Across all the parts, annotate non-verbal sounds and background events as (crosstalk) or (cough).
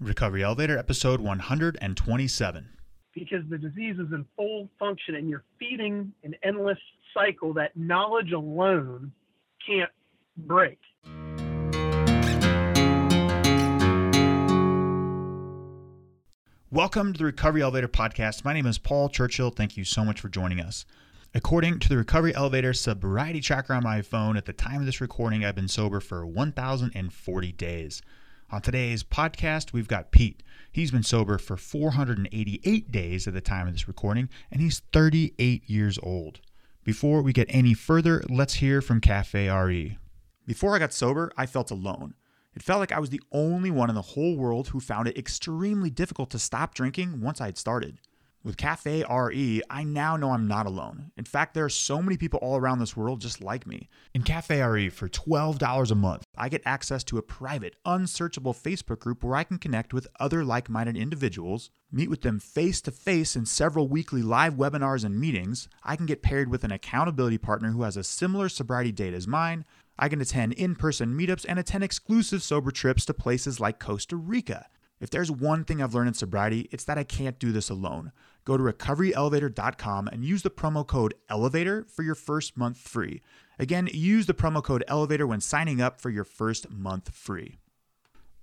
Recovery Elevator, episode 127. Because the disease is in full function and you're feeding an endless cycle that knowledge alone can't break. Welcome to the Recovery Elevator podcast. My name is Paul Churchill. Thank you so much for joining us. According to the Recovery Elevator sobriety tracker on my phone, at the time of this recording, I've been sober for 1,040 days. On today's podcast, we've got Pete. He's been sober for 488 days at the time of this recording, and he's 38 years old. Before we get any further, let's hear from Cafe RE. Before I got sober, I felt alone. It felt like I was the only one in the whole world who found it extremely difficult to stop drinking once I had started. With Cafe RE, I now know I'm not alone. In fact, there are so many people all around this world just like me. In Cafe RE, for $12 a month, I get access to a private, unsearchable Facebook group where I can connect with other like minded individuals, meet with them face to face in several weekly live webinars and meetings. I can get paired with an accountability partner who has a similar sobriety date as mine. I can attend in person meetups and attend exclusive sober trips to places like Costa Rica. If there's one thing I've learned in sobriety, it's that I can't do this alone. Go to recoveryelevator.com and use the promo code ELEVATOR for your first month free. Again, use the promo code ELEVATOR when signing up for your first month free.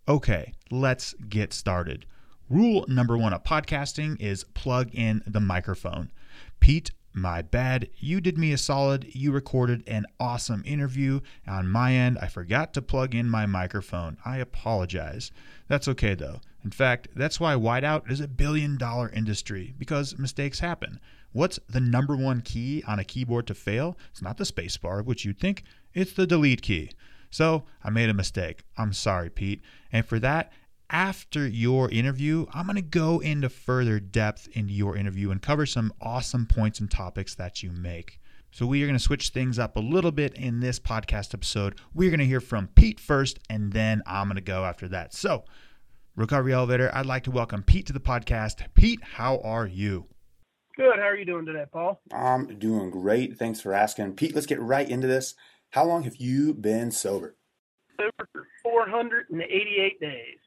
Okay, let's get started. Rule number one of podcasting is plug in the microphone. Pete my bad. You did me a solid. You recorded an awesome interview. On my end, I forgot to plug in my microphone. I apologize. That's okay though. In fact, that's why whiteout is a billion dollar industry because mistakes happen. What's the number one key on a keyboard to fail? It's not the spacebar, which you'd think, it's the delete key. So I made a mistake. I'm sorry, Pete. And for that, after your interview, I'm going to go into further depth into your interview and cover some awesome points and topics that you make. So, we are going to switch things up a little bit in this podcast episode. We're going to hear from Pete first, and then I'm going to go after that. So, Recovery Elevator, I'd like to welcome Pete to the podcast. Pete, how are you? Good. How are you doing today, Paul? I'm doing great. Thanks for asking. Pete, let's get right into this. How long have you been sober? Sober for 488 days.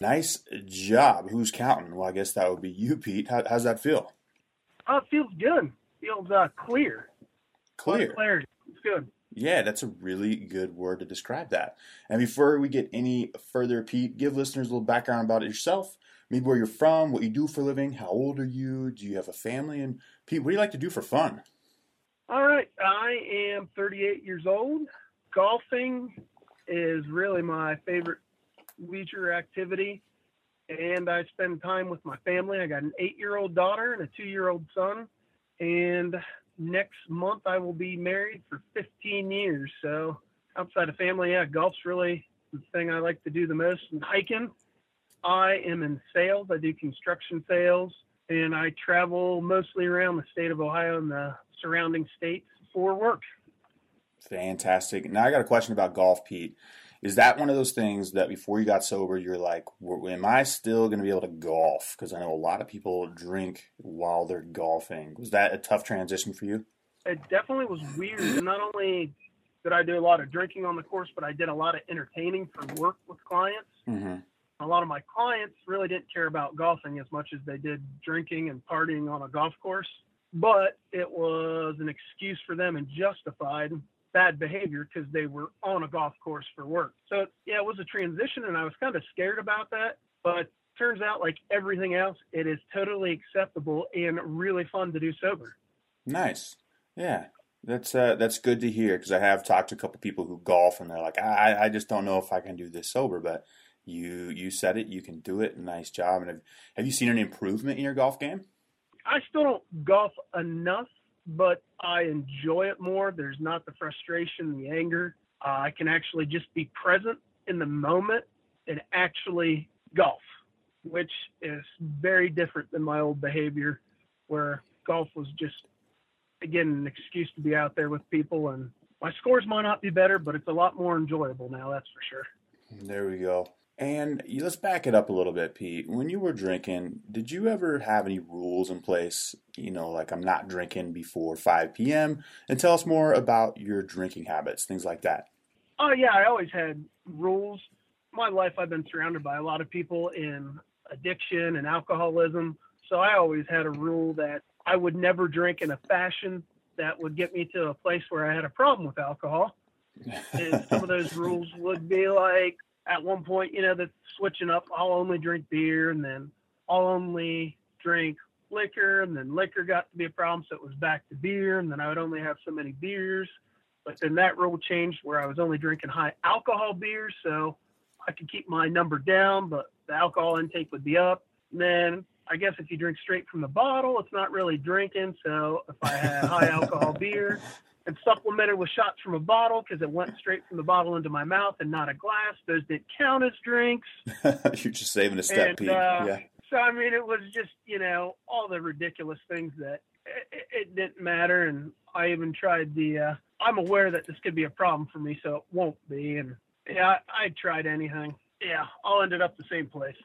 Nice job. Who's counting? Well, I guess that would be you, Pete. How, how's that feel? Oh, it feels good. feels uh, clear. Clear. Clarity. It's good. Yeah, that's a really good word to describe that. And before we get any further, Pete, give listeners a little background about yourself. Maybe where you're from, what you do for a living, how old are you, do you have a family, and Pete, what do you like to do for fun? All right, I am 38 years old. Golfing is really my favorite leisure activity. And I spend time with my family. I got an eight year old daughter and a two year old son. And next month I will be married for 15 years. So outside of family, yeah, golf's really the thing I like to do the most. And hiking, I am in sales. I do construction sales, and I travel mostly around the state of Ohio and the surrounding states for work. Fantastic. Now I got a question about golf, Pete. Is that one of those things that before you got sober, you're like, am I still going to be able to golf? Because I know a lot of people drink while they're golfing. Was that a tough transition for you? It definitely was weird. Not only did I do a lot of drinking on the course, but I did a lot of entertaining for work with clients. Mm-hmm. A lot of my clients really didn't care about golfing as much as they did drinking and partying on a golf course. But it was an excuse for them and justified bad behavior because they were on a golf course for work. So yeah, it was a transition, and I was kind of scared about that. But turns out, like everything else, it is totally acceptable and really fun to do sober. Nice, yeah. That's uh, that's good to hear because I have talked to a couple people who golf and they're like, I, I just don't know if I can do this sober. But you you said it, you can do it. Nice job. And have, have you seen an improvement in your golf game? I still don't golf enough but I enjoy it more. There's not the frustration, the anger. Uh, I can actually just be present in the moment and actually golf, which is very different than my old behavior, where golf was just, again, an excuse to be out there with people. And my scores might not be better, but it's a lot more enjoyable now, that's for sure. There we go. And let's back it up a little bit, Pete. When you were drinking, did you ever have any rules in place? You know, like I'm not drinking before 5 p.m. And tell us more about your drinking habits, things like that. Oh, yeah, I always had rules. my life, I've been surrounded by a lot of people in addiction and alcoholism. So I always had a rule that I would never drink in a fashion that would get me to a place where I had a problem with alcohol. (laughs) And some of those rules would be like, at one point, you know, the switching up, I'll only drink beer and then I'll only drink liquor and then liquor got to be a problem. So it was back to beer and then I would only have so many beers. But then that rule changed where I was only drinking high alcohol beers. So I could keep my number down, but the alcohol intake would be up. And then I guess if you drink straight from the bottle, it's not really drinking. So if I had high (laughs) alcohol beer and supplemented with shots from a bottle because it went straight from the bottle into my mouth and not a glass, those didn't count as drinks. (laughs) You're just saving a step, And, Pete. uh, yeah. So I mean, it was just you know all the ridiculous things that it, it didn't matter, and I even tried the. Uh, I'm aware that this could be a problem for me, so it won't be. And yeah, I, I tried anything. Yeah, all ended up the same place.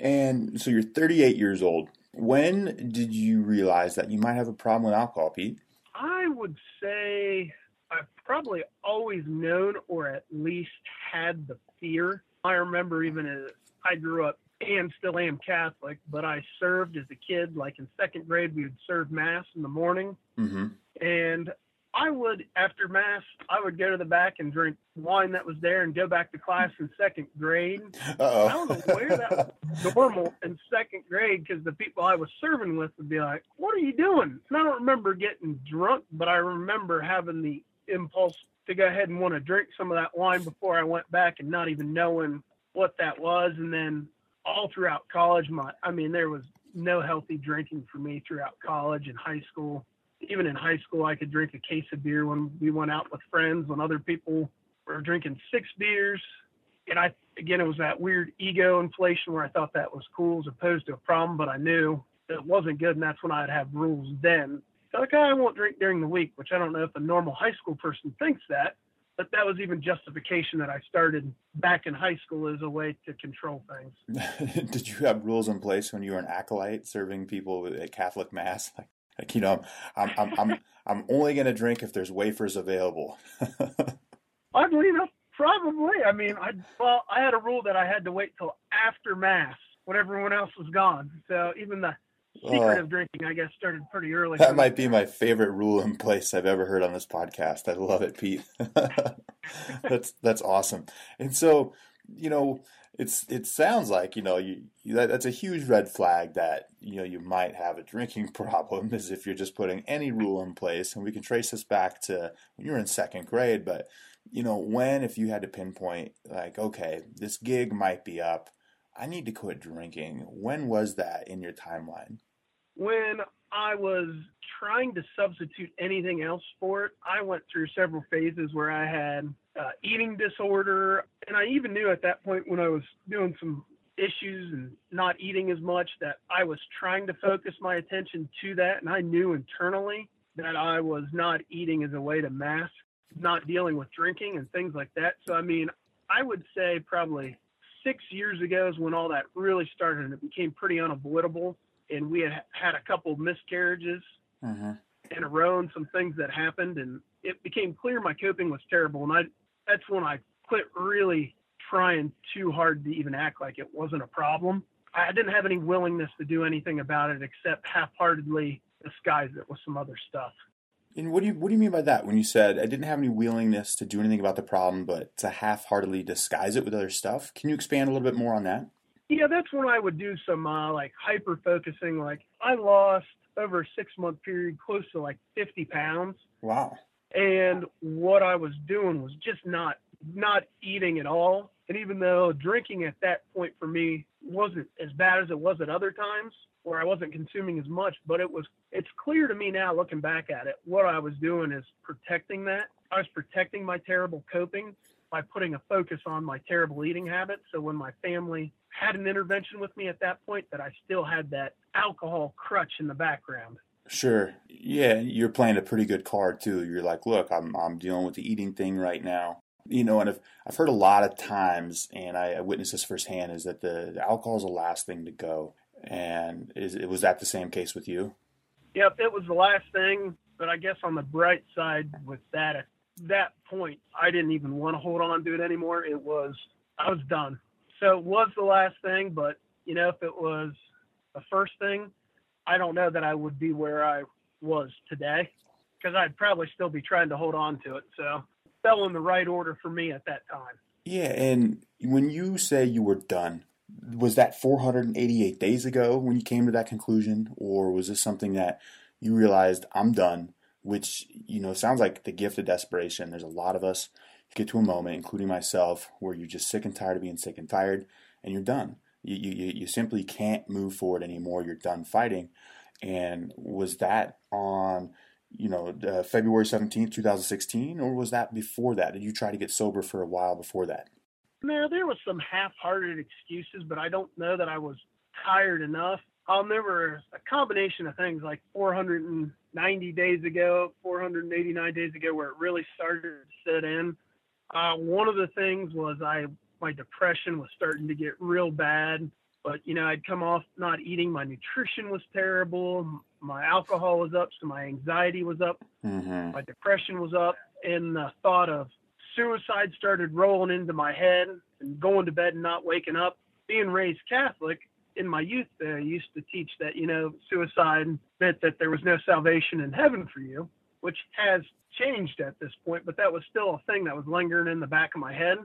And so you're 38 years old. When did you realize that you might have a problem with alcohol, Pete? I would say I've probably always known or at least had the fear. I remember even as I grew up and still am Catholic, but I served as a kid. Like in second grade, we would serve Mass in the morning. Mm-hmm. And I would, after Mass, I would go to the back and drink wine that was there and go back to class in second grade. I Uh don't know where that was normal in second grade because the people I was serving with would be like, "What are you doing?" And I don't remember getting drunk, but I remember having the impulse to go ahead and want to drink some of that wine before I went back and not even knowing what that was. And then all throughout college, my I mean, there was no healthy drinking for me throughout college and high school. Even in high school, I could drink a case of beer when we went out with friends. When other people were drinking six beers, and I again, it was that weird ego inflation where I thought that was cool as opposed to a problem, but I knew it wasn't good, and that's when I'd have rules then. So like, oh, I won't drink during the week, which I don't know if a normal high school person thinks that, but that was even justification that I started back in high school as a way to control things. (laughs) did you have rules in place when you were an acolyte serving people at Catholic Mass? Like, (laughs) like you know, I'm, I'm, I'm, I'm only going to drink if there's wafers available. Oddly enough, probably. I mean, I well, I had a rule that I had to wait till after mass when everyone else was gone. So even the secret Oh. of drinking, I guess, started pretty early. That might be my favorite rule in place I've ever heard on this podcast. I love it, Pete. (laughs) that's that's awesome. And so, you know, it's it sounds like you know you, you that, that's a huge red flag that you know you might have a drinking (laughs) problem is if you're just putting any rule in place. And we can trace this back to when you were in second grade, but you know when if you had to pinpoint like okay this gig might be up. I need to quit drinking. When was that in your timeline? When I was trying to substitute anything else for it, I went through several phases where I had uh, eating disorder, and I even knew at that point when I was doing some issues and not eating as much that I was trying to focus my attention to that, and I knew internally that I was not eating as a way to mask not dealing with drinking and things like that. So I mean, I would say probably six years ago is when all that really started, and it became pretty unavoidable and we had had a couple of miscarriages mm-hmm. in a row and some things that happened and it became clear my coping was terrible and I that's when I quit really trying too hard to even act like it wasn't a problem. I didn't have any willingness to do anything about it except half-heartedly disguise it with some other stuff. And what do you what do you mean by that? When you said I didn't have any willingness to do anything about the problem, but to half-heartedly disguise it with other stuff? Can you expand a little bit more on that? Yeah, that's when I would do some uh, like hyper focusing. Like I lost over a six month period close to like 50 pounds. Wow. and what I was doing was just not not eating at all. And even though drinking at that point for me wasn't as bad as it was at other times, where I wasn't consuming as much, but it was it's clear to me now looking back at it, what I was doing is protecting that. I was protecting my terrible coping by putting a focus on my terrible eating habits. So when my family had an intervention with me at that point, that I still had that alcohol crutch in the background. Sure. Yeah, you're playing a pretty good card too. You're like, look, I'm I'm dealing with the eating thing right now. You know, and I've I've heard a lot of times, and I, I witnessed this firsthand, is that the, the alcohol is the last thing to go. And is it was that the same case with you? Yep, it was the last thing. But I guess on the bright side with that, at that point, I didn't even want to hold on to it anymore. It was, I was done. So it was the last thing, but you know, if it was the first thing, I don't know that I would be where I was today because I'd probably still be trying to hold on to it. So fell in the right order for me at that time. Yeah, and when you say you were done, was that 488 days ago when you came to that conclusion, or was this something that you realized I'm done? Which you know sounds like the gift of desperation. There's a lot of us get to a moment, including myself, where you're just sick and tired of being sick and tired, and you're done. You you you simply can't move forward anymore. You're done fighting. And was that on you know uh, February 17th, 2016, or was that before that? Did you try to get sober for a while before that? No, there was some half-hearted excuses, but I don't know that I was tired enough. Um, there were a combination of things like 490 days ago, 489 days ago, where it really started to set in. Uh, one of the things was I my depression was starting to get real bad. But you know, I'd come off not eating. My nutrition was terrible. My alcohol was up, so my anxiety was up. Mm-hmm. My depression was up, and the thought of suicide started rolling into my head. And going to bed and not waking up. Being raised Catholic, in my youth, they used to teach that you know suicide meant that there was no salvation in heaven for you, which has changed at this point, but that was still a thing that was lingering in the back of my head.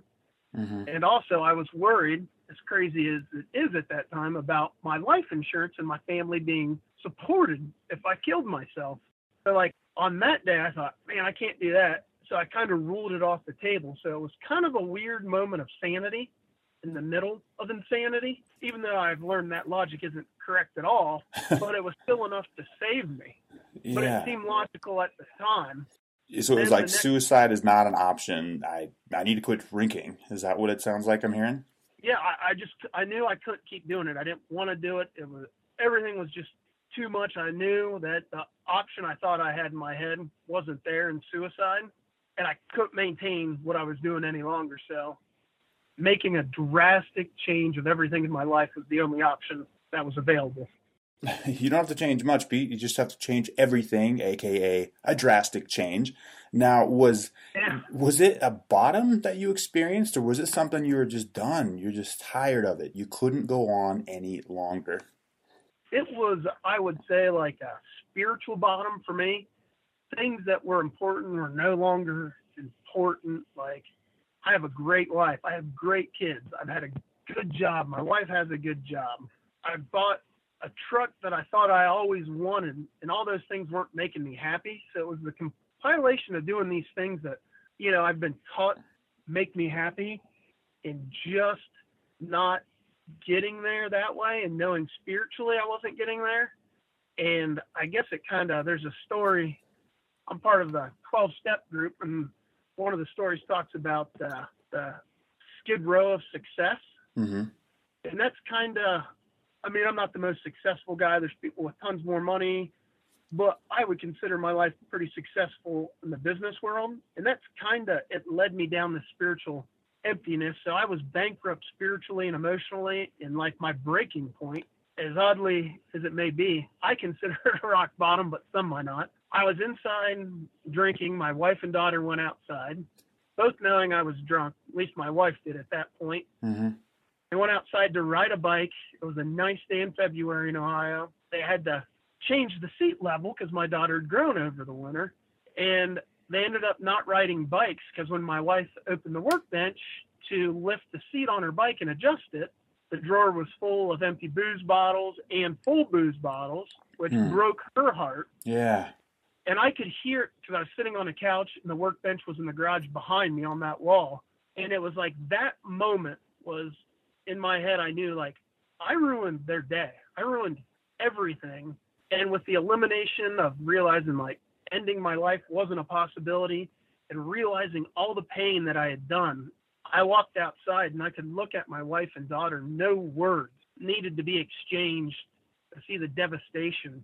Mm-hmm. And also, I was worried, as crazy as it is at that time, about my life insurance and my family being supported if I killed myself. So, like on that day, I thought, man, I can't do that. So I kind of ruled it off the table. So it was kind of a weird moment of sanity in the middle of insanity, even though I've learned that logic isn't correct at all, (laughs) but it was still enough to save me. But yeah. it seemed logical at the time. So it was then like next- suicide is not an option. I I need to quit drinking. Is that what it sounds like I'm hearing? yeah, I, I just I knew I couldn't keep doing it. I didn't want to do it. It was everything was just too much. I knew that the option I thought I had in my head wasn't there in suicide, and I couldn't maintain what I was doing any longer. So, making a drastic change of everything in my life was the only option that was available. (laughs) You don't have to change much, Pete. You just have to change everything, aka a drastic change. Now, was Yeah. was it a bottom that you experienced, or was it something you were just done? You're just tired of it. You couldn't go on any longer. it was i would say like a spiritual bottom for me things that were important were no longer important like i have a great life i have great kids i've had a good job my wife has a good job i bought a truck that i thought i always wanted and all those things weren't making me happy so it was the compilation of doing these things that you know i've been taught make me happy and just not getting there that way and knowing spiritually I wasn't getting there. And I guess it kind of, there's a story. I'm part of the 12 step group, and one of the stories talks about uh, the skid row of success. Mm-hmm. And that's kind of, I mean, I'm not the most successful guy. There's people with tons more money, but I would consider my life pretty successful in the business world. And that's kind of, it led me down the spiritual emptiness. So I was bankrupt spiritually and emotionally. And like my breaking point, as oddly as it may be, I consider (laughs) it a rock bottom, but some might not. I was inside drinking. My wife and daughter went outside, both knowing I was drunk. At least my wife did at that point. Mm-hmm. They went outside to ride a bike. It was a nice day in February in Ohio. They had to change the seat level because my daughter had grown over the winter. And they ended up not riding bikes because when my wife opened the workbench to lift the seat on her bike and adjust it, the drawer was full of empty booze bottles and full booze bottles, which Hmm. broke her heart. Yeah. And I could hear because I was sitting on a couch and the workbench was in the garage behind me on that wall. And it was like that moment was in my head. I knew like I ruined their day. I ruined everything. And with the elimination of realizing like ending my life wasn't a possibility and realizing all the pain that I had done, I walked outside and I could look at my wife and daughter. No words needed to be exchanged to see the devastation,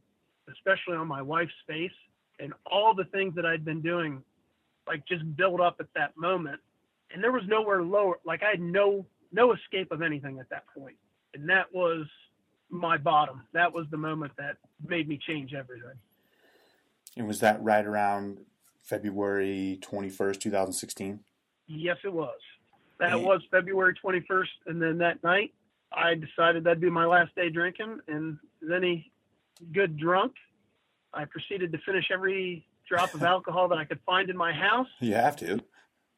especially on my wife's face and all the things that I'd been doing, like just build up at that moment. And there was nowhere lower. Like I had no no escape of anything at that point. And that was my bottom. That was the moment that made me change everything. And was that right around February 21st, 2016? Yes, it was. That Hey. was February 21st, and then that night I decided that'd be my last day drinking. And as any good drunk, I proceeded to finish every drop of (laughs) alcohol that I could find in my house You have to.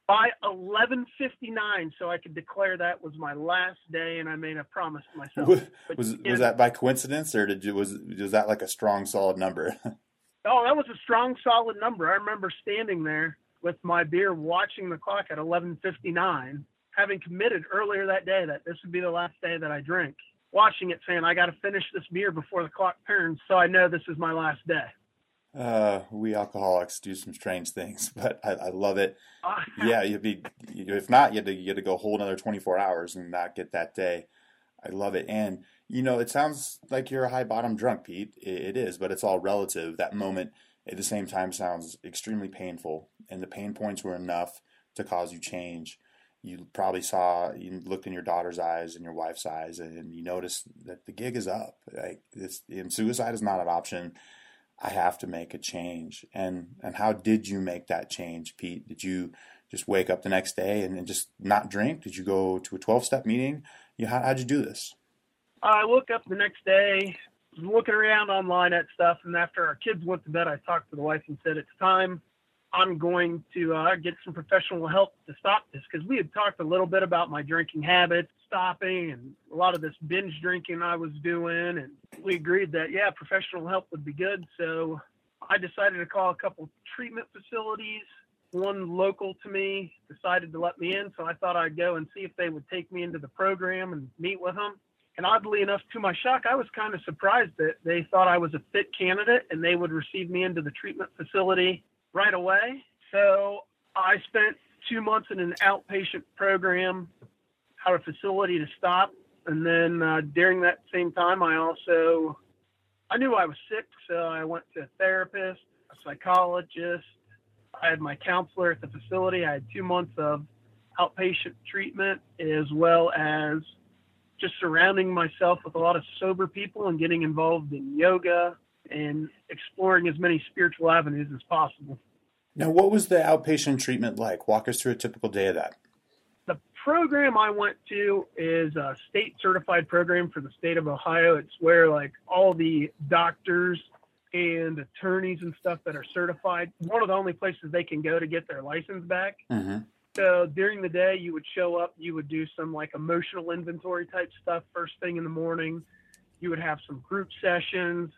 By 11:59, so I could declare that was my last day, and I made a promise to myself. Was But, was, yeah, was that by coincidence, or did you, was was that like a strong, solid number? (laughs) Oh, that was a strong, solid number. I remember standing there with my beer, watching the clock at 11:59, having committed earlier that day that this would be the last day that I drink. Watching it, saying, "I got to finish this beer before the clock turns, so I know this is my last day." Uh, we alcoholics do some strange things, (laughs) but I, I love it. (laughs) Yeah, you'd be if not, you had to you had to go a whole another twenty four hours and not get that day. I love it, and you know, it sounds like you're a high bottom drunk, Pete. It, it is, but it's all relative. That moment at the same time sounds extremely painful, and the pain points were enough to cause you change. You probably saw, you looked in your daughter's eyes and your wife's eyes, and you noticed that the gig is up. Like this, and suicide is not an option. I have to make a change. And and how did you make that change, Pete? Did you just wake up the next day and, and just not drink? Did you go to a twelve step meeting? You how how'd you do this? I woke up the next day, looking around online at stuff, and after our kids went to bed, I talked to the wife and said, "It's time. I'm going to uh, get some professional help to stop this." Because we had talked a little bit about my drinking habits, stopping, and a lot of this binge drinking I was doing, and we agreed that yeah, professional help would be good. So I decided to call a couple treatment facilities. One local to me decided to let me in, so I thought I'd go and see if they would take me into the program and meet with them. And oddly enough, to my shock, I was kind of surprised that they thought I was a fit candidate and they would receive me into the treatment facility right away. So I spent two months in an outpatient program, had a facility to stop. And then uh, during that same time, I also, I knew I was sick. So I went to a therapist, a psychologist. I had my counselor at the facility. I had two months of outpatient treatment as well as just surrounding myself with a lot of sober people and getting involved in yoga and exploring as many spiritual avenues as possible. Now, what was the outpatient treatment like? Walk us through a typical day of that. The program I went to is a state certified program for the state of Ohio. It's where like all the doctors and attorneys and stuff that are certified, one of the only places they can go to get their license back. Mm-hmm. So during the day, you would show up, you would do some like emotional inventory type stuff first thing in the morning. You would have some group sessions,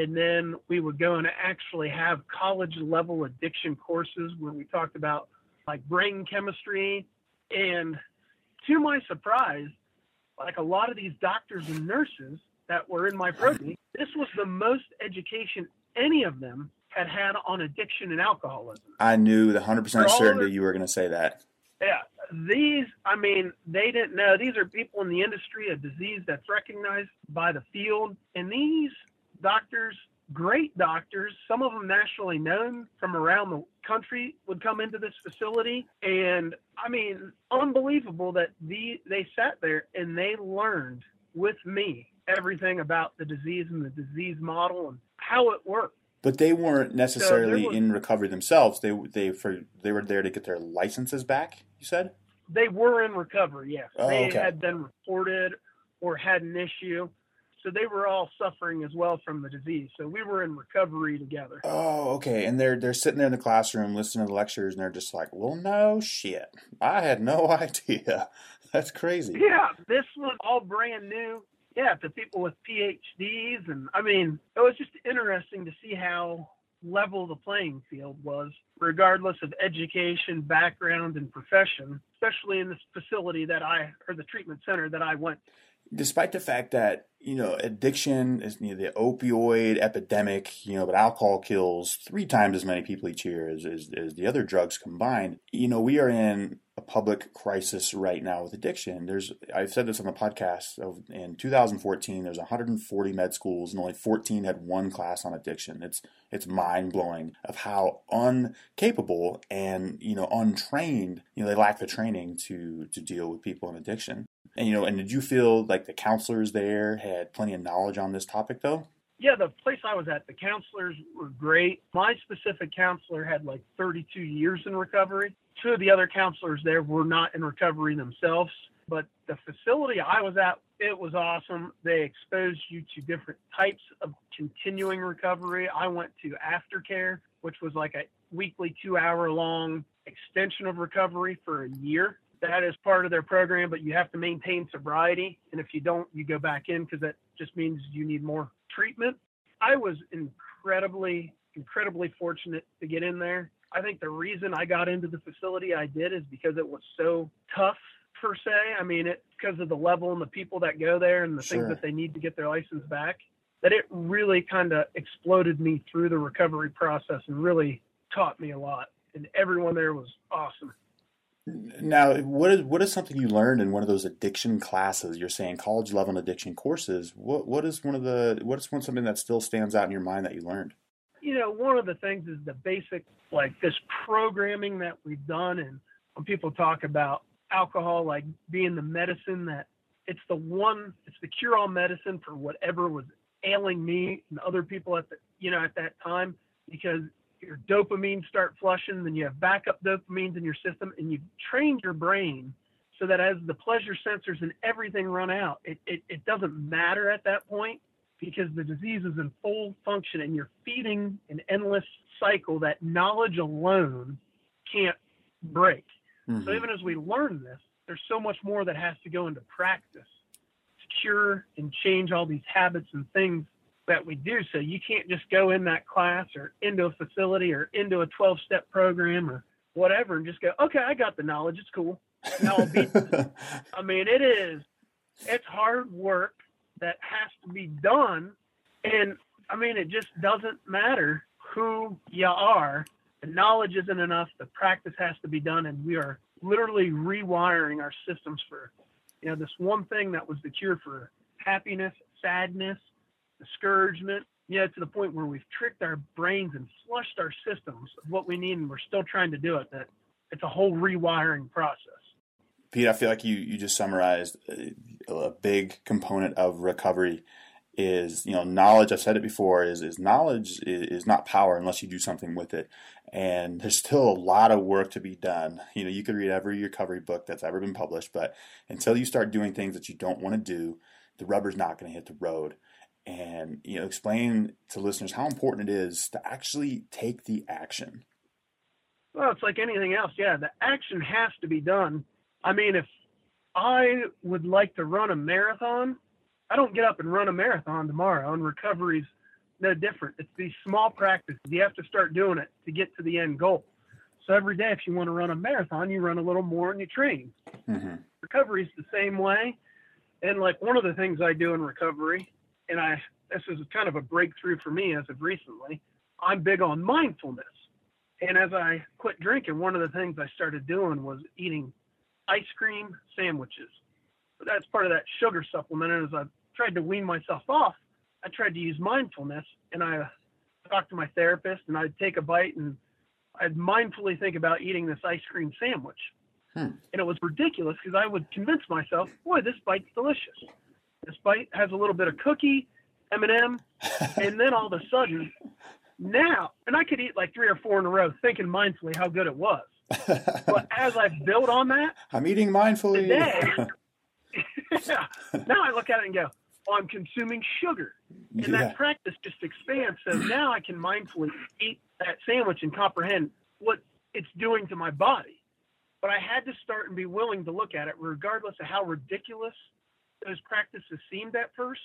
and then we would go and actually have college level addiction courses where we talked about like brain chemistry. And to my surprise, like a lot of these doctors and nurses that were in my program, this was the most education any of them had had on addiction and alcoholism. I knew the hundred percent certainty the- you were going to say that. Yeah, these, I mean, they didn't know. These are people in the industry, a disease that's recognized by the field. And these doctors, great doctors, some of them nationally known from around the country, would come into this facility. And I mean, unbelievable that the, they sat there and they learned with me everything about the disease and the disease model and how it worked. But they weren't necessarily was- in recovery themselves. They they for they were there to get their licenses back. You said. They were in recovery, yes. Oh, they okay. had been reported or had an issue. So they were all suffering as well from the disease. So we were in recovery together. Oh, okay. And they're they're sitting there in the classroom listening to the lectures, and they're just like, "Well, no shit. I had no (laughs) idea. That's crazy." Yeah, this was all brand new. Yeah, to people with PhDs. And I mean, it was just interesting to see how level the playing field was, regardless of education, background, and profession, especially in this facility that I, or the treatment center that I went to. Despite the fact that you know addiction is you know, the opioid epidemic you know but alcohol kills three times as many people each year as, as, as the other drugs combined you know we are in a public crisis right now with addiction. There's i've said this on the podcast of, in 2014 there's 140 med schools and only 14 had one class on addiction. It's it's mind-blowing of how uncapable and you know untrained you know they lack the training to to deal with people in addiction and you know, and did you feel like the counselors there had plenty of knowledge on this topic though? Yeah, the place I was at, the counselors were great. My specific counselor had like 32 years in recovery. Two of the other counselors there were not in recovery themselves, but the facility I was at, it was awesome. They exposed you to different types of continuing recovery. I went to aftercare, which was like a weekly two hour long extension of recovery for a year. That is part of their program, but you have to maintain sobriety. And if you don't, you go back in because that just means you need more treatment. I was incredibly, incredibly fortunate to get in there. I think the reason I got into the facility I did is because it was so tough per se. I mean, it's because of the level and the people that go there and the Sure. things that they need to get their license back. That it really kind of exploded me through the recovery process and really taught me a lot. And everyone there was awesome. Now, what is what is something you learned in one of those addiction classes? You're saying college level addiction courses. What what is one of the what is one something that still stands out in your mind that you learned? you know, one of the things is the basic, like this programming that we've done. And when people talk about alcohol, like being the medicine that it's the one, it's the cure all medicine for whatever was ailing me and other people at the, you know, at that time, because your dopamine start flushing, then you have backup dopamines in your system and you train your brain so that as the pleasure sensors and everything run out, it, it, it doesn't matter at that point because the disease is in full function and you're feeding an endless cycle that knowledge alone can't break. Mhm. So even as we learn this, there's so much more that has to go into practice to cure and change all these habits and things that we do. So you can't just go in that class or into a facility or into a 12 step program or whatever and just go, okay, I got the knowledge. It's cool. Now I'll beat (laughs) I mean, it is, it's hard work that has to be done. And I mean, it just doesn't matter who you are. The knowledge isn't enough. The practice has to be done. And we are literally rewiring our systems for, you know, this one thing that was the cure for happiness, sadness, discouragement, know, to the point where we've tricked our brains and flushed our systems of what we need. And we're still trying to do it. That it's a whole rewiring process. Pete, I feel like you you just summarized a, a big component of recovery is you know knowledge. I've said it before is is knowledge is, is not power unless you do something with it, and there's still a lot of work to be done. You know, you could read every recovery book that's ever been published, but until you start doing things that you don't want to do, the rubber's not going to hit the road. And you know, explain to listeners how important it is to actually take the action. Well, it's like anything else. Yeah, the action has to be done. I mean, if I would like to run a marathon, I don't get up and run a marathon tomorrow, and recovery's no different. It's these small practices. You have to start doing it to get to the end goal. So every day, if you want to run a marathon, you run a little more and you train. hmm Recovery's the same way. And like one of the things I do in recovery, and I this is kind of a breakthrough for me as of recently, I'm big on mindfulness. And as I quit drinking, one of the things I started doing was eating ice cream sandwiches. But that's part of that sugar supplement. And as I tried to wean myself off, I tried to use mindfulness and I talked to my therapist and I'd take a bite and I'd mindfully think about eating this ice cream sandwich. Hmm. And it was ridiculous because I would convince myself, boy, this bite's delicious. This bite has a little bit of cookie, M&M, (laughs) and then all of a sudden, now, and I could eat like three or four in a row thinking mindfully how good it was. But (laughs) as I build on that, I'm eating mindfully. Today- yeah, (laughs) now I look at it and go, oh, I'm consuming sugar. And yeah. that practice just expands. So now I can mindfully eat that sandwich and comprehend what it's doing to my body. But I had to start and be willing to look at it, regardless of how ridiculous those practices seemed at first,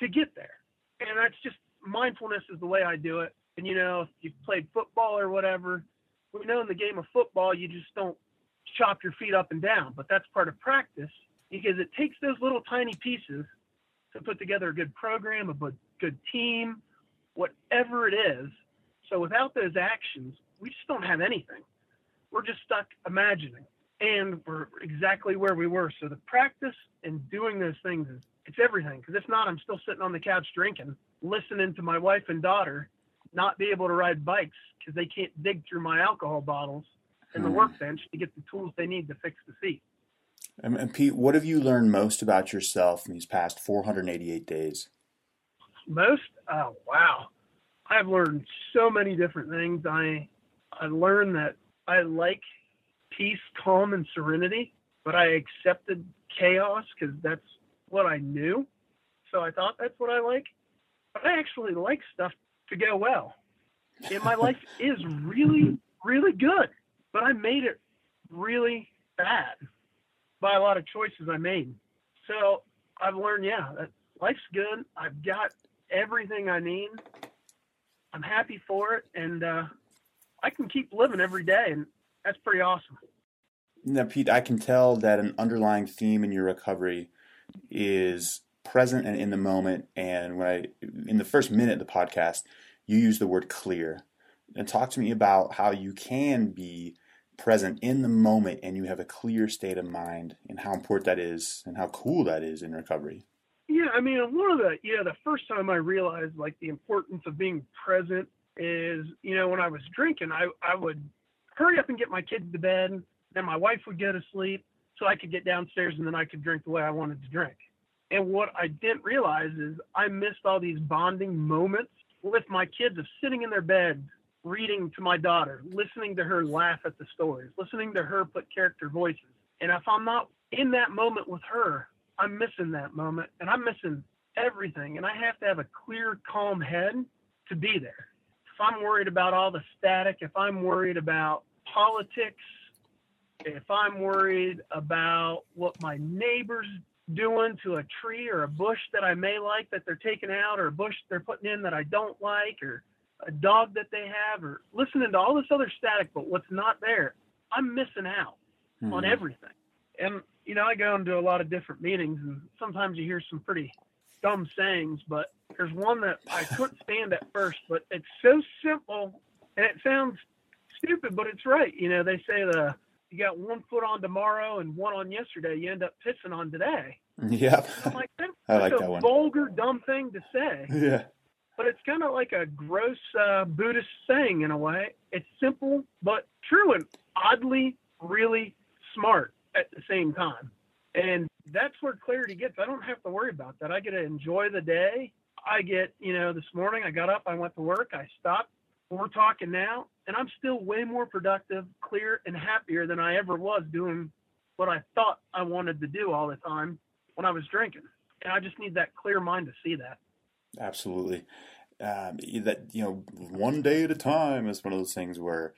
to get there. And that's just mindfulness is the way I do it. And you know, if you've played football or whatever, we know in the game of football you just don't chop your feet up and down, but that's part of practice because it takes those little tiny pieces to put together a good program, a good, team, whatever it is. So without those actions, we just don't have anything. We're just stuck imagining, and we're exactly where we were. So the practice and doing those things is it's everything. Because if not, I'm still sitting on the couch drinking, listening to my wife and daughter not be able to ride bikes because they can't dig through my alcohol bottles in the Hmm. workbench to get the tools they need to fix the seat. And, and Pete, what have you learned most about yourself in these past 488 days? most, oh wow, I've learned so many different things. I I learned that I like peace, calm, and serenity, but I accepted chaos because that's what I knew. So I thought that's what I like. But I actually like stuff to go well. And my life (laughs) is really, really good. But I made it really bad by a lot of choices I made. So I've learned, yeah, that life's good. I've got everything I need. I'm happy for it, and uh, I can keep living every day, and that's pretty awesome. Now, Pete, I can tell that an underlying theme in your recovery is present and in the moment. And when I, in the first minute of the podcast, you use the word clear. And talk to me about how you can be present in the moment and you have a clear state of mind and how important that is and how cool that is in recovery. Yeah, I mean, one of the yeah, the first time I realized like the importance of being present is, you know, when I was drinking, I I would hurry up and get my kids to bed, and then my wife would go to sleep so I could get downstairs and then I could drink the way I wanted to drink. And what I didn't realize is I missed all these bonding moments with my kids of sitting in their bed reading to my daughter, listening to her laugh at the stories, listening to her put character voices. And if I'm not in that moment with her, I'm missing that moment and I'm missing everything. And I have to have a clear, calm head to be there. If I'm worried about all the static, if I'm worried about politics, if I'm worried about what my neighbor's doing to a tree or a bush that I may like that they're taking out, or a bush they're putting in that I don't like, or a dog that they have, or listening to all this other static, but what's not there, I'm missing out mm-hmm. on everything. And you know, I go into a lot of different meetings, and sometimes you hear some pretty dumb sayings, but there's one that I couldn't stand at first, but it's so simple and it sounds stupid, but it's right. You know, they say the you got one foot on tomorrow and one on yesterday, you end up pissing on today. Yeah. like, that's (laughs) I like a that one. vulgar, dumb thing to say. Yeah. But it's kind of like a gross uh, Buddhist saying in a way. It's simple but true and oddly really smart at the same time. And that's where clarity gets. I don't have to worry about that. I get to enjoy the day. I get, you know, this morning I got up, I went to work, I stopped. We're talking now, and I'm still way more productive, clear, and happier than I ever was doing what I thought I wanted to do all the time when I was drinking. And I just need that clear mind to see that. Absolutely. Um, that you know, one day at a time is one of those things where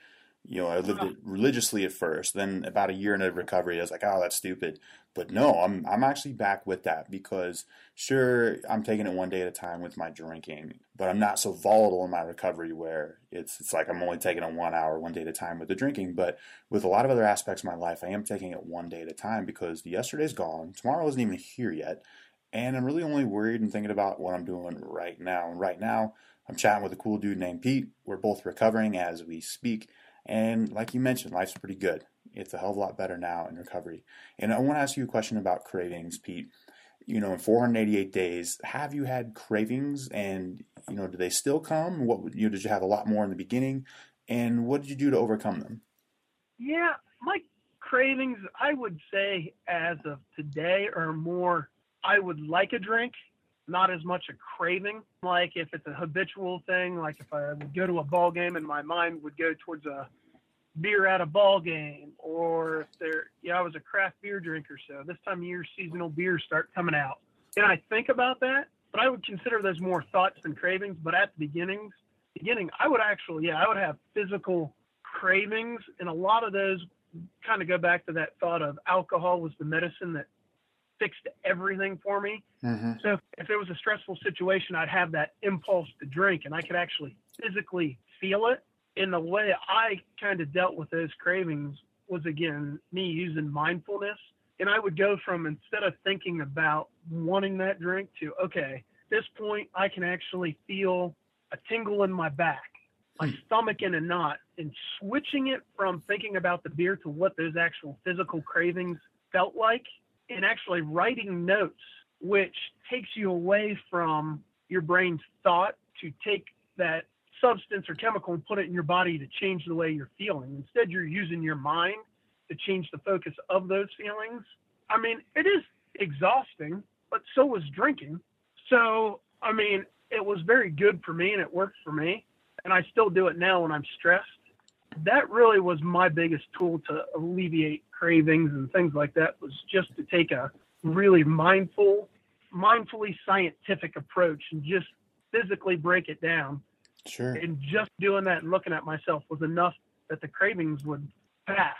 you know, I lived it religiously at first. Then about a year into recovery, I was like, "Oh, that's stupid." But no, I'm I'm actually back with that because sure, I'm taking it one day at a time with my drinking, but I'm not so volatile in my recovery where it's it's like I'm only taking it one hour, one day at a time with the drinking. But with a lot of other aspects of my life, I am taking it one day at a time because yesterday's gone, tomorrow isn't even here yet, and I'm really only worried and thinking about what I'm doing right now. And right now, I'm chatting with a cool dude named Pete. We're both recovering as we speak and like you mentioned, life's pretty good. It's a hell of a lot better now in recovery. And I want to ask you a question about cravings, Pete. You know, in 488 days, have you had cravings, and you know, do they still come? What you did you have a lot more in the beginning, and what did you do to overcome them? Yeah, my cravings, I would say, as of today, are more. I would like a drink, not as much a craving. Like if it's a habitual thing, like if I would go to a ball game and my mind would go towards a beer at a ball game, or if there, yeah, I was a craft beer drinker, so this time of year seasonal beers start coming out, and I think about that. But I would consider those more thoughts than cravings. But at the beginnings, beginning, I would actually, yeah, I would have physical cravings, and a lot of those kind of go back to that thought of alcohol was the medicine that fixed everything for me. Mm-hmm. So if it was a stressful situation, I'd have that impulse to drink and I could actually physically feel it. In the way I kind of dealt with those cravings was again me using mindfulness. And I would go from instead of thinking about wanting that drink to, okay, this point I can actually feel a tingle in my back, my hmm. stomach in a knot, and switching it from thinking about the beer to what those actual physical cravings felt like and actually writing notes, which takes you away from your brain's thought to take that substance or chemical and put it in your body to change the way you're feeling. Instead, you're using your mind to change the focus of those feelings. I mean, it is exhausting, but so is drinking. So, I mean, it was very good for me and it worked for me. And I still do it now when I'm stressed. That really was my biggest tool to alleviate cravings and things like that was just to take a really mindful, mindfully scientific approach and just physically break it down. Sure. And just doing that and looking at myself was enough that the cravings would pass.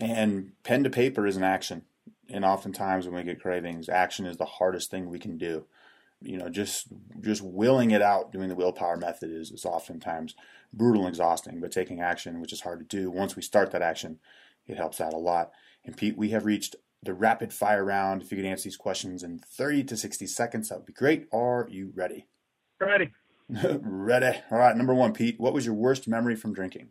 And pen to paper is an action. And oftentimes when we get cravings, action is the hardest thing we can do. You know, just just willing it out, doing the willpower method is, is oftentimes brutal and exhausting. But taking action, which is hard to do, once we start that action, it helps out a lot. And Pete, we have reached the rapid fire round. If you could answer these questions in 30 to 60 seconds, that would be great. Are you ready? Ready. (laughs) ready. All right. Number one, Pete, what was your worst memory from drinking?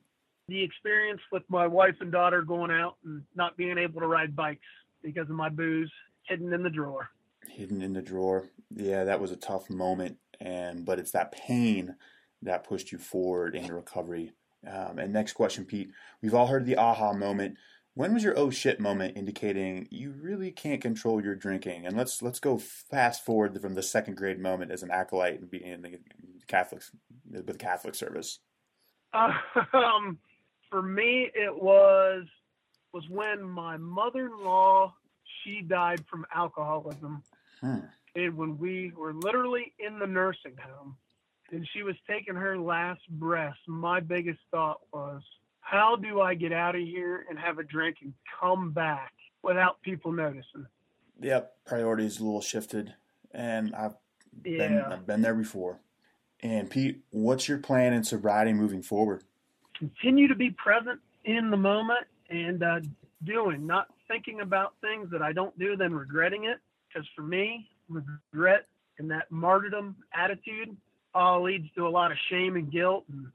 The experience with my wife and daughter going out and not being able to ride bikes because of my booze hidden in the drawer. Hidden in the drawer. Yeah, that was a tough moment, and but it's that pain that pushed you forward into recovery. Um, and next question, Pete. We've all heard the aha moment. When was your oh shit moment indicating you really can't control your drinking? And let's let's go fast forward from the second grade moment as an acolyte and being in the Catholic with Catholic service. (laughs) Um, for me, it was was when my mother-in-law she died from alcoholism, Hmm. and when we were literally in the nursing home, and she was taking her last breath. My biggest thought was, how do I get out of here and have a drink and come back without people noticing? Yep, priorities a little shifted, and I've been Yeah. I've been there before. And Pete, what's your plan in sobriety moving forward? continue to be present in the moment and uh, doing, not thinking about things that I don't do, then regretting it. Because for me, regret and that martyrdom attitude all leads to a lot of shame and guilt, and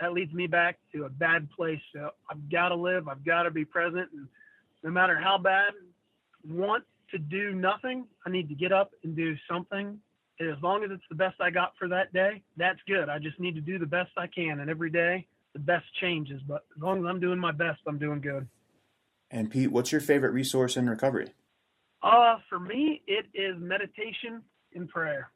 that leads me back to a bad place. So I've got to live, I've got to be present, and no matter how bad, want to do nothing, I need to get up and do something. And as long as it's the best I got for that day, that's good. I just need to do the best I can, and every day the best changes. But as long as I'm doing my best, I'm doing good. And Pete, what's your favorite resource in recovery? Uh, for me, it is meditation and prayer.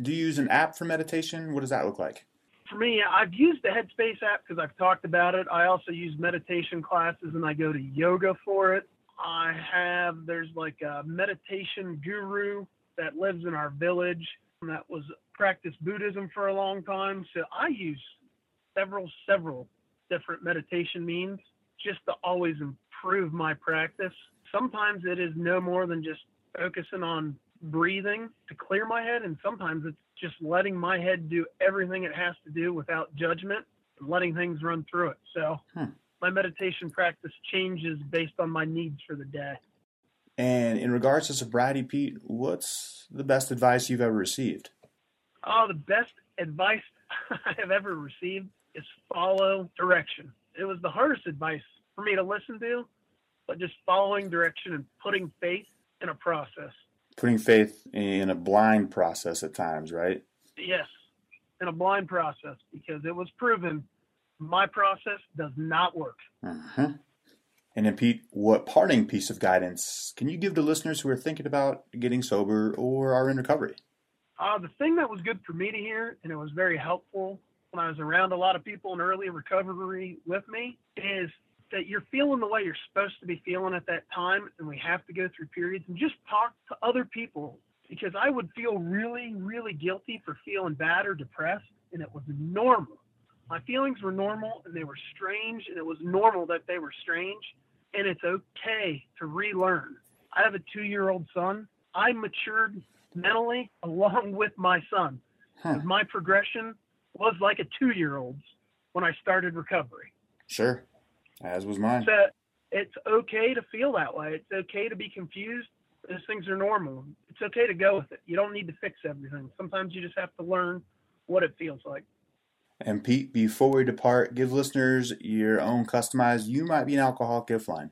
Do you use an app for meditation? What does that look like? For me, I've used the Headspace app because I've talked about it. I also use meditation classes and I go to yoga for it. I have, there's like a meditation guru that lives in our village that was practiced Buddhism for a long time. So I use several, several different meditation means just to always improve my practice. Sometimes it is no more than just focusing on breathing to clear my head, and sometimes it's just letting my head do everything it has to do without judgment and letting things run through it. So Hmm. my meditation practice changes based on my needs for the day. And in regards to sobriety, Pete, what's the best advice you've ever received? Oh, the best advice (laughs) I have ever received is follow direction. It was the hardest advice for me to listen to, but just following direction and putting faith in a process. Putting faith in a blind process at times, right? Yes, in a blind process because it was proven my process does not work. Uh-huh. And then, Pete, what parting piece of guidance can you give to listeners who are thinking about getting sober or are in recovery? Uh, the thing that was good for me to hear, and it was very helpful when I was around a lot of people in early recovery with me, is that you're feeling the way you're supposed to be feeling at that time, and we have to go through periods and just talk to other people because I would feel really, really guilty for feeling bad or depressed, and it was normal. My feelings were normal and they were strange, and it was normal that they were strange, and it's okay to relearn. I have a two year old son. I matured mentally along with my son. Huh. My progression was like a two year old's when I started recovery. Sure. As was mine. So it's okay to feel that way. It's okay to be confused. Those things are normal. It's okay to go with it. You don't need to fix everything. Sometimes you just have to learn what it feels like. And Pete, before we depart, give listeners your own customized You Might Be an Alcoholic If line.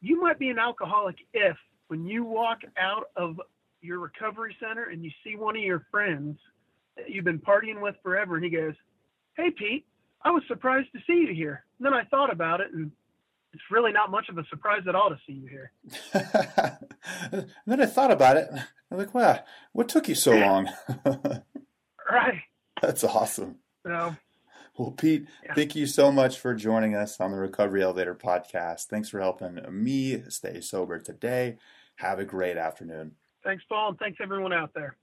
You might be an alcoholic if, when you walk out of your recovery center and you see one of your friends that you've been partying with forever, and he goes, Hey, Pete, I was surprised to see you here. And then I thought about it, and it's really not much of a surprise at all to see you here. (laughs) and then I thought about it. I'm like, wow, what took you so long? (laughs) (laughs) Right. That's awesome. So, Well, Pete, Yeah. thank you so much for joining us on the Recovery Elevator podcast. Thanks for helping me stay sober today. Have a great afternoon. thanks, Paul, and thanks everyone out there.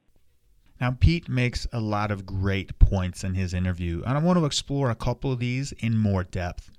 Now, Pete makes a lot of great points in his interview, and I want to explore a couple of these in more depth.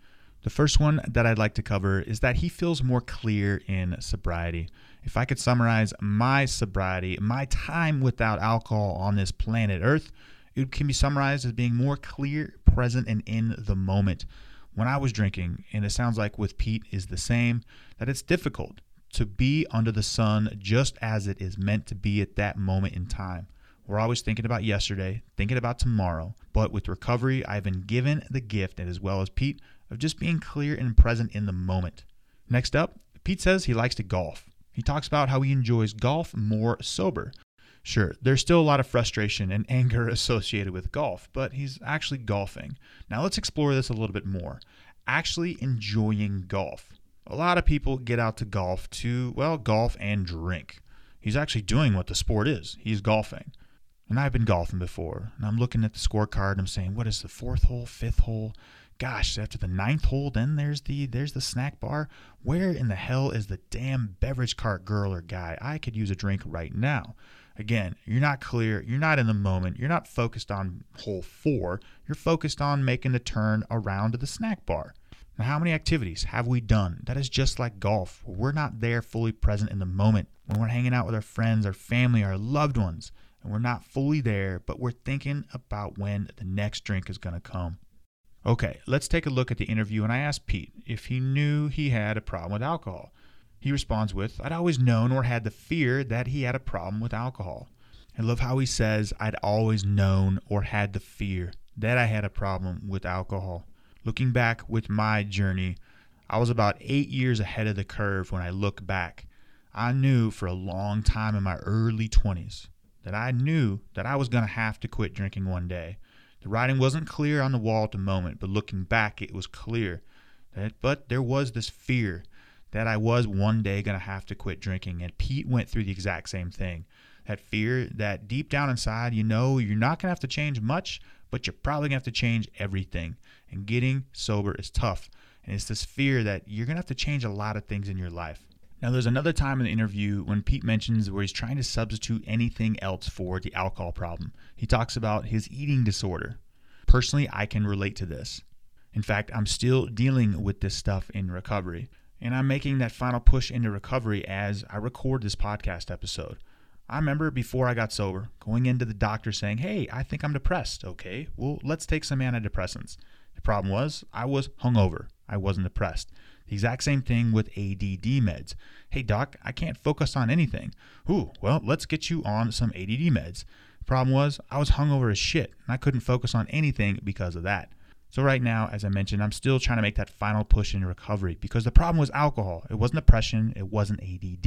The first one that I'd like to cover is that he feels more clear in sobriety. If I could summarize my sobriety, my time without alcohol on this planet Earth, it can be summarized as being more clear, present, and in the moment. When I was drinking, and it sounds like with Pete is the same, that it's difficult to be under the sun just as it is meant to be at that moment in time. We're always thinking about yesterday, thinking about tomorrow. But with recovery, I've been given the gift, and as well as Pete, of just being clear and present in the moment. Next up, Pete says he likes to golf. He talks about how he enjoys golf more sober. Sure, there's still a lot of frustration and (laughs) anger associated with golf, but he's actually golfing. Now let's explore this a little bit more. Actually enjoying golf. A lot of people get out to golf to, well, golf and drink. He's actually doing what the sport is. He's golfing. And I've been golfing before, and I'm looking at the scorecard and I'm saying, what is the fourth hole, fifth hole? Gosh, after the ninth hole, then there's the there's the snack bar. Where in the hell is the damn beverage cart girl or guy? I could use a drink right now. Again, you're not clear, you're not in the moment, you're not focused on hole four, you're focused on making the turn around to the snack bar. Now, how many activities have we done that is just like golf? We're not there fully present in the moment when we're hanging out with our friends, our family, our loved ones, and we're not fully there, but we're thinking about when the next drink is going to come. Okay, let's take a look at the interview. And I asked Pete if he knew he had a problem with alcohol. He responds with, I'd always known or had the fear that he had a problem with alcohol. I love how he says, I'd always known or had the fear that I had a problem with alcohol. Looking back with my journey, I was about eight years ahead of the curve when I look back. I knew for a long time in my early 20s that I knew that I was going to have to quit drinking one day. The writing wasn't clear on the wall at the moment, but looking back, it was clear. That, but there was this fear that I was one day going to have to quit drinking. And Pete went through the exact same thing. That fear that deep down inside, you know, you're not going to have to change much, but you're probably going to have to change everything. And getting sober is tough. And it's this fear that you're going to have to change a lot of things in your life. Now, there's another time in the interview when Pete mentions where he's trying to substitute anything else for the alcohol problem. He talks about his eating disorder. Personally, I can relate to this. In fact, I'm still dealing with this stuff in recovery, and I'm making that final push into recovery as I record this podcast episode. I remember before I got sober, going into the doctor saying, Hey, I think I'm depressed. Okay, well, let's take some antidepressants. The problem was I was hungover. I wasn't depressed. The exact same thing with ADD meds. Hey, doc, I can't focus on anything. Ooh, well, let's get you on some ADD meds. The problem was I was hungover as shit, and I couldn't focus on anything because of that. So right now, as I mentioned, I'm still trying to make that final push in recovery because the problem was alcohol. It wasn't depression. It wasn't ADD.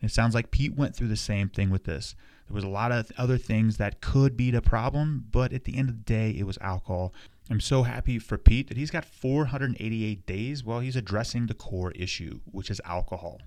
And it sounds like Pete went through the same thing with this. There was a lot of other things that could be the problem, but at the end of the day, it was alcohol. I'm so happy for Pete that he's got 488 days while he's addressing the core issue, which is alcohol.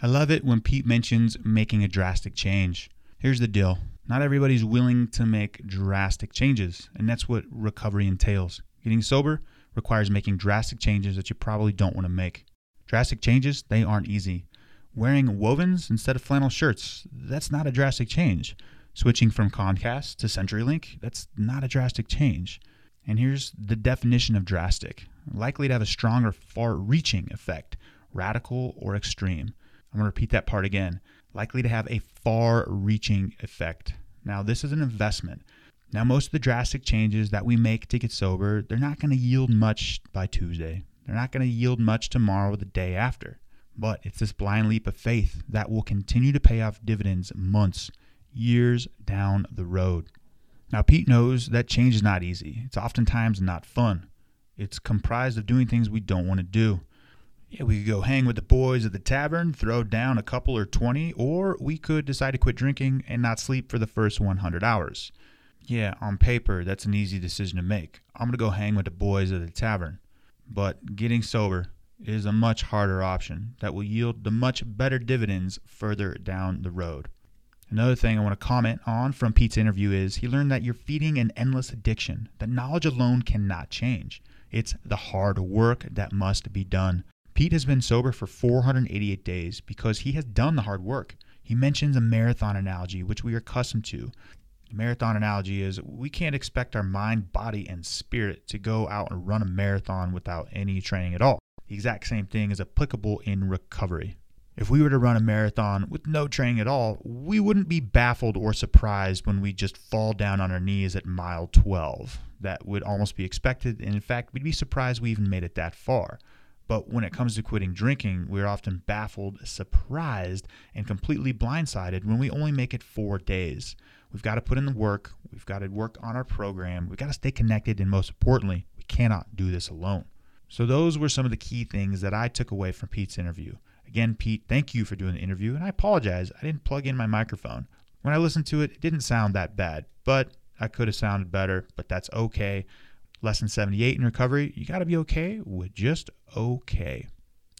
I love it when Pete mentions making a drastic change. Here's the deal not everybody's willing to make drastic changes, and that's what recovery entails. Getting sober requires making drastic changes that you probably don't want to make. Drastic changes, they aren't easy. Wearing wovens instead of flannel shirts, that's not a drastic change. Switching from Comcast to CenturyLink, that's not a drastic change. And here's the definition of drastic likely to have a strong or far reaching effect, radical or extreme. I'm going to repeat that part again. Likely to have a far reaching effect. Now, this is an investment. Now, most of the drastic changes that we make to get sober, they're not going to yield much by Tuesday. They're not going to yield much tomorrow or the day after. But it's this blind leap of faith that will continue to pay off dividends months, years down the road. Now, Pete knows that change is not easy. It's oftentimes not fun. It's comprised of doing things we don't want to do. Yeah, we could go hang with the boys at the tavern, throw down a couple or 20, or we could decide to quit drinking and not sleep for the first 100 hours. Yeah, on paper, that's an easy decision to make. I'm going to go hang with the boys at the tavern. But getting sober is a much harder option that will yield the much better dividends further down the road. Another thing I want to comment on from Pete's interview is he learned that you're feeding an endless addiction that knowledge alone cannot change. It's the hard work that must be done. Pete has been sober for 488 days because he has done the hard work. He mentions a marathon analogy, which we are accustomed to. The marathon analogy is we can't expect our mind, body, and spirit to go out and run a marathon without any training at all. The exact same thing is applicable in recovery. If we were to run a marathon with no training at all, we wouldn't be baffled or surprised when we just fall down on our knees at mile 12. That would almost be expected, and in fact, we'd be surprised we even made it that far. But when it comes to quitting drinking, we're often baffled, surprised, and completely blindsided when we only make it four days. We've got to put in the work, we've got to work on our program, we've got to stay connected, and most importantly, we cannot do this alone. So, those were some of the key things that I took away from Pete's interview. Again, Pete, thank you for doing the interview, and I apologize, I didn't plug in my microphone. When I listened to it, it didn't sound that bad, but I could have sounded better, but that's okay. Lesson 78 in recovery, you got to be okay with just okay.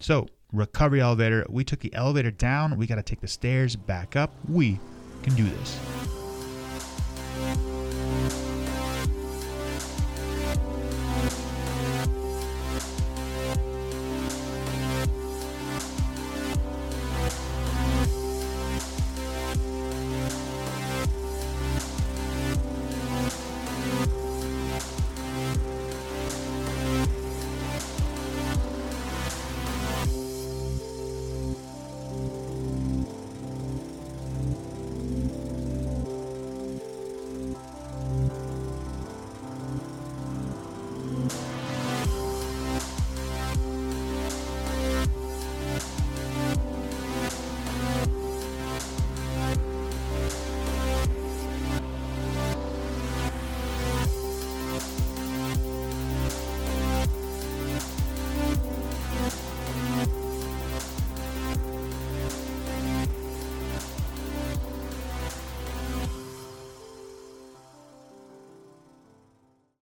So, recovery elevator, we took the elevator down, we got to take the stairs back up. We can do this.